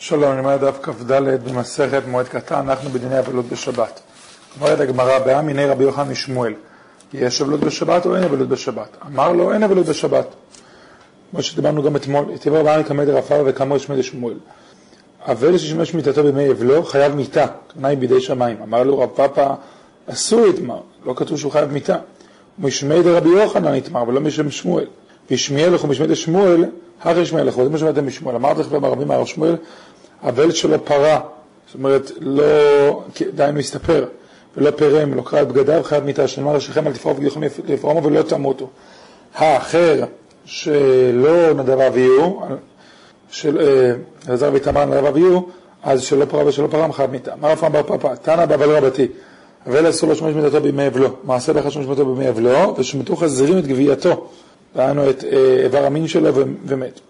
שלום, אני אומר דף כ"ד במסכת מועד קטן, אנחנו בדיני אבלות בשבת. אומרת הגמרא, בעם מיני רבי יוחנן משמואל, יש אבלות בשבת או אין אבלות בשבת? אמר לו, אין אבלות בשבת. כמו שדיברנו גם אתמול, תיבר בעם יקמא דרפאו וכמה ישמע לשמואל. אבל ששימש מיתתו בימי אבלו, חייב מיתה, כנאי בידי שמיים. אמר לו רב פאפא, אסור יתמר, לא כתוב שהוא חייב מיתה. ומשמי דרבי יוחנן יתמר, ולא משם שמואל. וישמיע לך ומשמי דשמואל, הכי ישמיע לך, וזה מה שמעתם משמואל. אמרתי לכם ברבים מהרב שמואל, אבל שלו פרה, זאת אומרת, לא, דהיינו הסתפר, ולא פירם, לא קרא את בגדיו, חייב מיתה, שנאמר לשכם אל תפרעו וגיחום לפרעמו ולא תמותו. האחר שלא נדב אביהו, של אלעזר ואיתמר נדב אביהו, אז שלא פרה ושלא פרם חייב מיתה. אמר רב בר פפא, תנא באבל רבתי, אבל אסור לו שמש מיתתו בימי אבלו, מעשה לך שמש מיתתו בימי אבלו, ושמתו חזירים את גווייתו, דהיינו את איבר המין שלו ומת.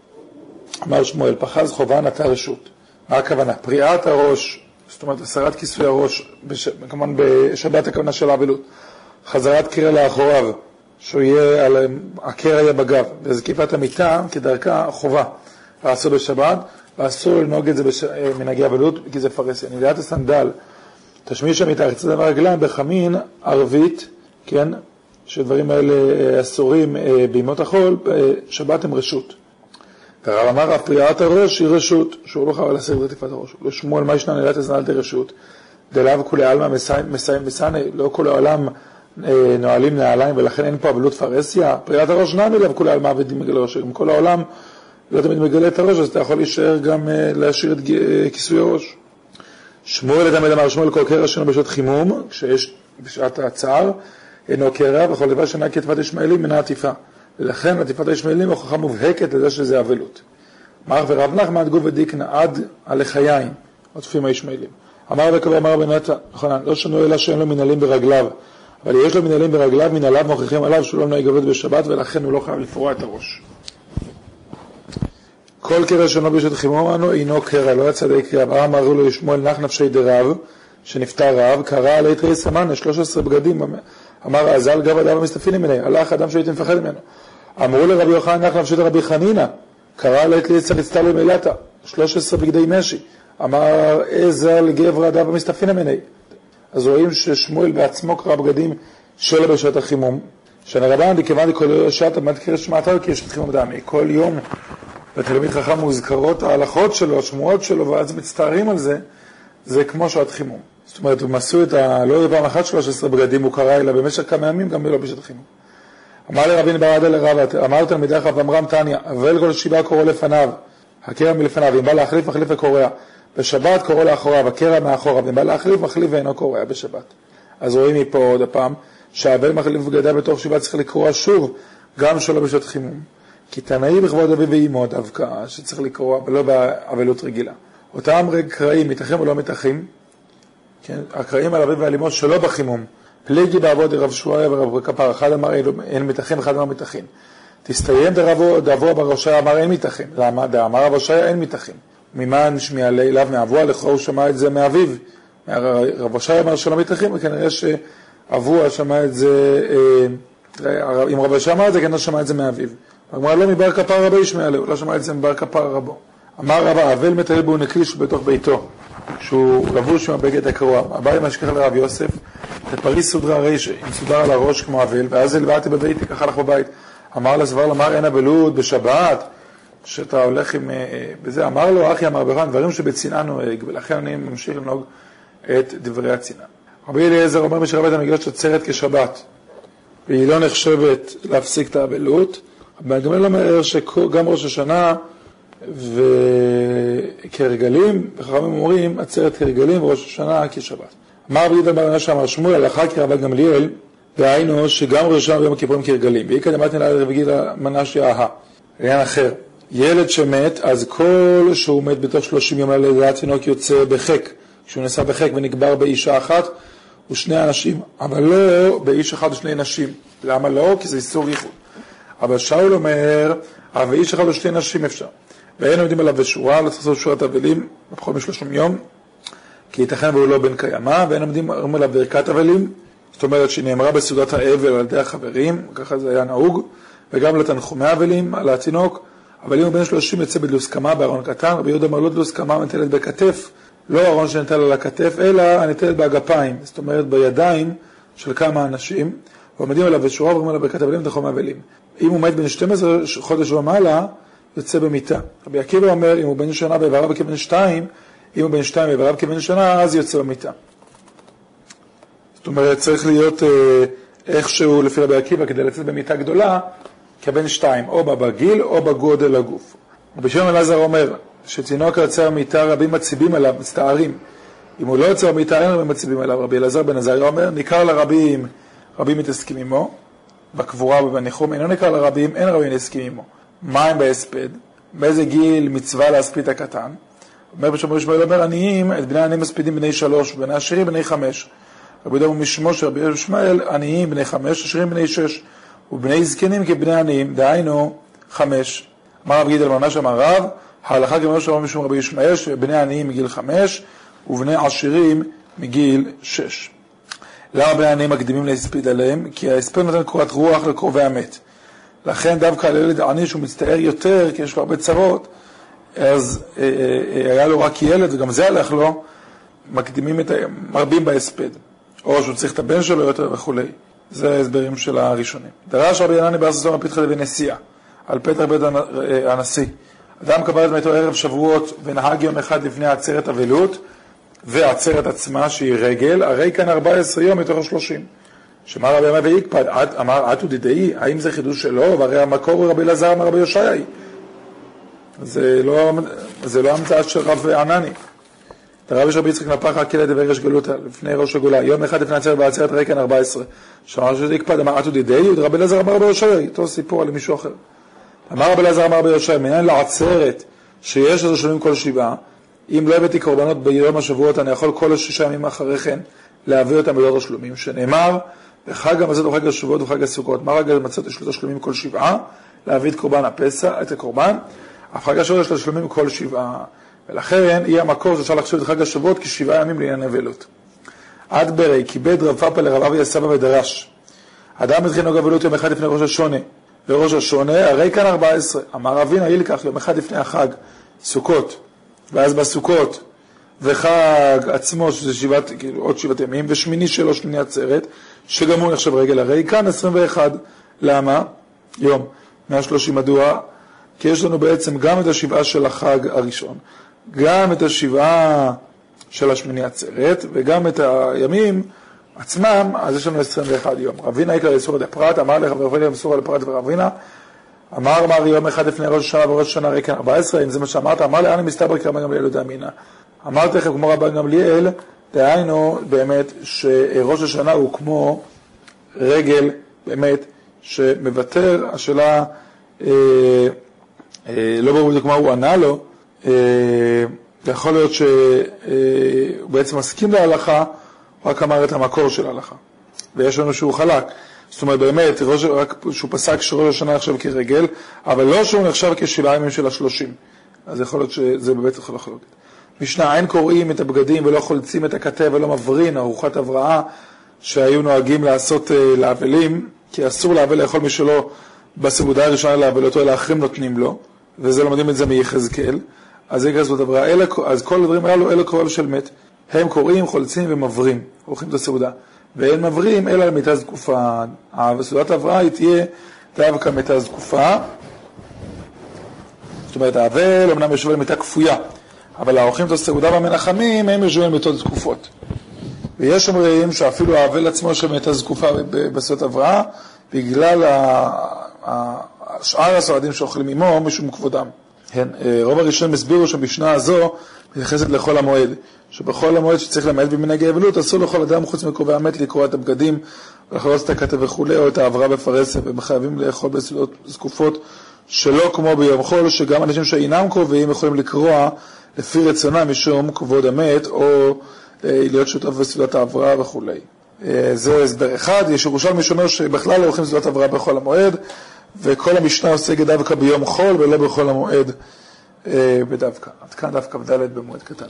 אמר שמואל, פחז חובה נטע רשות. מה הכוונה? פריעת הראש, זאת אומרת הסרת כיסוי הראש, בש... כמובן בשבת הכוונה של האבלות, חזרת קרע לאחוריו, שהוא יהיה על הקרע יהיה בגב, וזקיפת המיטה כדרכה חובה לעשות בשבת, ואסור לנהוג את זה במנהגי אבלות, כי זה פרסיה. נדיעת הסנדל, תשמיש המיטה, רצת דבר רגליים בחמין ערבית, כן, שדברים האלה אסורים בימות החול, שבת הם רשות. והרב אמר, הפריעת הראש היא רשות, שהוא לא חייב להסיר את רטיפת הראש. לא שמואל, מה ישנה נעילת הזנל דרשות? דלאו כולי עלמא מסיים מסני, לא כל העולם נועלים נעליים ולכן אין פה אבלות פרסיה. פריעת הראש נמי לאו כולי עלמא עבדים מגלה ראש. אם כל העולם לא תמיד מגלה את הראש, אז אתה יכול להישאר גם להשאיר את כיסוי הראש. שמואל תמיד אמר שמואל כל קרע שלנו בשעות חימום, כשיש בשעת הצער, אינו קרע, וכל דבר שאינה כתבת ישמעאלים אינה עטיפה. ולכן עטיפת הישמעאלים הוכחה מובהקת לזה שזה אבלות. אמר ורב נחמן תגובה דיקנא עד הלחיים, עוטפים הישמעאלים. אמר וקבע אמר רבי נתן, יוחנן, לא שנו אלא שאין לו מנהלים ברגליו, אבל יש לו מנהלים ברגליו, מנהליו מוכיחים עליו שהוא לא נוהג אבלות בשבת, ולכן הוא לא חייב לפרוע את הראש. כל קרע שאינו בשעת חימום אנו אינו קרע, לא יצא די קריאה. אברהם אמרו לו לשמואל נח נפשי דרב, שנפטר רב, קרא עלי תרי סמנה, 13 בגדים, אמר אזל גב אדם המסתפינים ממני, הלך אדם שהייתי מפחד ממנו. אמרו לרבי יוחנן נח נפשי דרבי חנינא, קרא לעת ליצר יצטר למילתא, 13 בגדי משי. אמר אזל גבר אדם המסתפינים ממני. אז רואים ששמואל בעצמו קרא בגדים שלו בשעת החימום. שנרבן דכיוון דכל שעת עמד קרש שמעתו כי יש את חימום דמי. כל יום בתלמיד חכם מוזכרות ההלכות שלו, השמועות שלו, ואז מצטערים על זה, זה כמו שעת חימום. זאת אומרת, הם עשו את ה... לא פעם אחת 13 בגדים הוא קרא, אלא במשך כמה ימים גם לא בשעת חימום. אמר לרבין ברדה לרב, אמר תלמידי חב אמרם תניא, אבל כל שבעה קורא לפניו, הקרע מלפניו, אם בא להחליף, מחליף וקורע. בשבת קורא לאחוריו, הקרע מאחוריו, אם בא להחליף, מחליף ואינו קורע בשבת. אז רואים מפה עוד הפעם, שהאבל מחליף בגדה בתוך שבעה צריך לקרוע שוב, גם שלא בשעת חימום. כי תנאי בכבוד אביו ואימו דווקא, שצריך לקרוע, ולא באבלות רגילה. אותם קרעים מתחים או לא מתחים, כן, הקרעים על ועל אמו שלא בחימום. פליגי בעבוד רב שבועיה ורב כפר, אחד אמר אין מתחים, אחד אמר מתחים. תסתיים דאבו בראשי אמר אין מתחים. למה? דאמר רב ראשי אין מתחים. ממן שמיע אליו מאבוה לכו הוא שמע את זה מאביו. רב ראשי אמר שלא מתחים, וכנראה שאבוה שמע את זה, אם רב ראשי אמר את זה, כנראה שמע את זה מאביו. הגמרא לא מבר כפר רבי ישמעאל, הוא לא שמע את זה מבר כפר רבו. אמר רבא, אבל מטייל בו נקליש בתוך ביתו, שהוא לבוש עם הבגד הקרוע. אביי משכח לרב יוסף, ופריס סודרה רישא, עם סודר על הראש כמו אבל, ואז הלבדתי בביתי, ככה הלך בבית. אמר לסבר לומר אין אבלות בשבת, שאתה הולך עם... בזה, אמר לו, אחי אמר ברן, דברים שבצנעה נוהג, ולכן אני ממשיך לנהוג את דברי הצנעה. רבי אליעזר אומר, מי שרבית המקדש עצרת כשבת, והיא לא נחשבת להפסיק את האבלות, אבל גם אומר שגם ראש השנה וכרגלים, וחכמים אומרים עצרת כרגלים וראש השנה כשבת. אמר רבי יהודה בר נשא אמר שמואל הלכה כרבי גמליאל, דהיינו שגם ראש השנה ויום הכיפורים כרגלים. ואיכא דמתנא לרבי גילה מנשי אהה. עניין אחר, ילד שמת, אז כל שהוא מת בתוך שלושים יום ללידת תינוק יוצא בחק. כשהוא נעשה בחק ונקבר באישה אחת, ושני אנשים, אבל לא באיש אחד ושני נשים. למה לא? כי זה איסור ייחוד. אבל שאול אומר, אבל איש אחד ושתי נשים אפשר. ואין עומדים עליו בשורה, לא צריך לעשות שורת אבלים, פחות משלושים יום, כי ייתכן והוא לא בן קיימא, ואין עומדים עליו ברכת אבלים, זאת אומרת שהיא נאמרה בסעודת האבל על ידי החברים, ככה זה היה נהוג, וגם לתנחומי אבלים על התינוק, אבל אם הוא בן שלושים יוצא בדלוס קמה בארון קטן, רבי יהודה אמר לא דלוס קמה בכתף, לא ארון שנטל על הכתף, אלא הנטלת באגפיים, זאת אומרת בידיים של כמה אנשים, ועומדים עליו בשורה ואומרים עליו ברכת אבלים ותחום אבלים. אם הוא מת בן 12 חודש ומעלה, יוצא במיתה. רבי עקיבא אומר, אם הוא בן שנה ואיבריו כבן שתיים, אם הוא בן שתיים ואיבריו כבן שנה, אז יוצא במיתה. זאת אומרת, צריך להיות אה, איכשהו לפי רבי עקיבא כדי לצאת במיתה גדולה, כבן שתיים, או בגיל או בגודל הגוף. רבי שמעון אלעזר אומר, שתינוק יוצא במיתה רבים מציבים עליו, מצטערים. אם הוא לא יוצא במיתה, אין רבים מציבים עליו. רבי אלעזר בן עזריה אומר, ניכר לרבים, רבים מתעסקים עמו, בקבורה ובניחום, אינו ניכר לרבים, אין רבים מתעסקים עמו. מים בהספד, באיזה גיל מצווה להספיד הקטן. אומר בשומר שמואל אומר, עניים, את בני העניים מספידים בני שלוש, ובני עשירים בני חמש. רבי יהודה משמו של רבי ישמעאל, עניים בני חמש, עשירים בני שש, ובני זקנים כבני עניים, דהיינו חמש. אמר רבי גידל ממש אמר רב, ההלכה כמו שאמר משום רבי ישמעאל, שבני עניים מגיל חמש, ובני עשירים מגיל שש. למה בני עניים מקדימים להספיד עליהם? כי ההספד נותן קורת רוח לקרובי המת. לכן דווקא על ילד עני שהוא מצטער יותר, כי יש לו הרבה צרות, אז אה, אה, אה, היה לו רק ילד, וגם זה הלך לו, מקדימים את, מרבים בהספד. או שהוא צריך את הבן שלו יותר וכולי. זה ההסברים של הראשונים. דרש רבי ינני בארץ הסומה פתחה לבין נשיאה, על פתח בית הנשיא. אדם קבל את מתו ערב שבועות ונהג יום אחד לפני עצרת אבלות, ועצרת עצמה שהיא רגל, הרי כאן 14 יום מתוך ה-30. שמע רבי ימי ויקפד, אמר עתו דידאי, האם זה חידוש שלו? והרי המקור הוא רבי אלעזר אמר רבי יושעי. זה לא, זה לא המצאה של רב ענני. דרבי רבי יצחק נפח הקהילה דבר יש גלותא, לפני ראש הגולה, יום אחד לפני עצרת בעצרת הרי כאן 14. שמע שזה יקפד, אמר עתו דידאי, ודרבי אלעזר אמר רבי יושעי, אותו סיפור על מישהו אחר. אמר רבי אלעזר אמר רבי יושעי, מעניין לעצרת שיש איזה שלמים כל שבעה, אם לא הבאתי קורבנות ביום השבועות, אני יכול כל השישה ימים אחרי כן להביא אותם בלא תשלומים, שנאמר, בחג המצות וחג השבועות וחג הסוכות, מה רגע המצות יש לו תשלומים כל שבעה, להביא את קורבן הפסח, את הקורבן, אף חג השבועות יש לו תשלומים כל שבעה, ולכן יהיה המקור שאפשר לחשוב את חג השבועות כשבעה ימים לעניין אבלות. עד ברי, כיבד רב פאפה לרב אבי הסבא ודרש. אדם התחיל נוגע אבלות יום אחד לפני ראש השונה, וראש השונה, הרי כאן ארבע עשרה. אמר אבינה ילקח יום אחד לפני החג, סוכות. ואז בסוכות, וחג עצמו, שזה שבעת, כאילו, עוד שבעת ימים, ושמיני שלו, שמיני עצרת, שגם הוא נחשב רגל הרי כאן 21. למה? יום. 130 מדוע? כי יש לנו בעצם גם את השבעה של החג הראשון, גם את השבעה של השמיני עצרת, וגם את הימים עצמם, אז יש לנו 21 יום. רבינה יקרא לסור דפרט, אמר לך ורבינה מסור לפרט ורבינה, אמר מר יום אחד לפני ראש השנה וראש השנה רקן 14, אם זה מה שאמרת, אמר לאן מסתבר כרבן גמליאל יודע. אמרתי לכם כמו רבן גמליאל, דהיינו באמת שראש השנה הוא כמו רגל באמת שמוותר, השאלה, אה, אה, לא ברור בדיוק מה הוא ענה לו, אה, יכול להיות שהוא אה, בעצם מסכים להלכה, הוא רק אמר את המקור של ההלכה, ויש לנו שהוא חלק. זאת אומרת, באמת, ראש, רק שהוא פסק שראש השנה נחשב כרגל, אבל לא שהוא נחשב כשבעה ימים של השלושים. אז יכול להיות שזה באמת יכול לחלוק. משנה, אין קוראים את הבגדים ולא חולצים את הכתב ולא מברין, ארוחת הבראה שהיו נוהגים לעשות uh, לאבלים, כי אסור לאבל לאכול מי שלא בסעודה הראשונה לאבלותו, אלא אחרים נותנים לו, וזה לומדים את זה מיחזקאל. אז זה כזאת הבראה. אז כל הדברים הללו, אלה קוראים של מת. הם קוראים, חולצים ומברים, עורכים את הסעודה. ואין מברים אלא על מיטה זקופה. וסעודת הבראה היא תהיה דווקא מיטה זקופה. זאת אומרת, האבל אמנם יושב על מיטה כפויה, אבל העורכים את הסעודה והמנחמים הם יושבים על מיטות זקופות. ויש אומרים שאפילו האבל עצמו של מיטה זקופה בסעודת הבראה, בגלל שאר הסועדים שאוכלים עמו משום כבודם. כן, אה, רוב הראשונים הסבירו שבשנה הזו מתייחסת לחול המועד, שבחול המועד שצריך למעט במנהגי אבלות, אסור לכל אדם חוץ מקרובי המת לקרוע את הבגדים, לחלוץ את הכתב וכולי, או את העברה בפרסם, והם חייבים לאכול בסעודות זקופות שלא כמו ביום חול, שגם אנשים שאינם קרובים יכולים לקרוע לפי רצונם משום כבוד המת, או אה, להיות שותף בסעודת העברה וכולי. אה, זה הסבר אחד, יש ירושלמי שאומר שבכלל לא הולכים לסעודת העברה בחול המועד, וכל המשנה עוסקת דווקא ביום חול ולא בחול המועד. בדווקא. עד כאן דווקא כ"ד במועד קטן.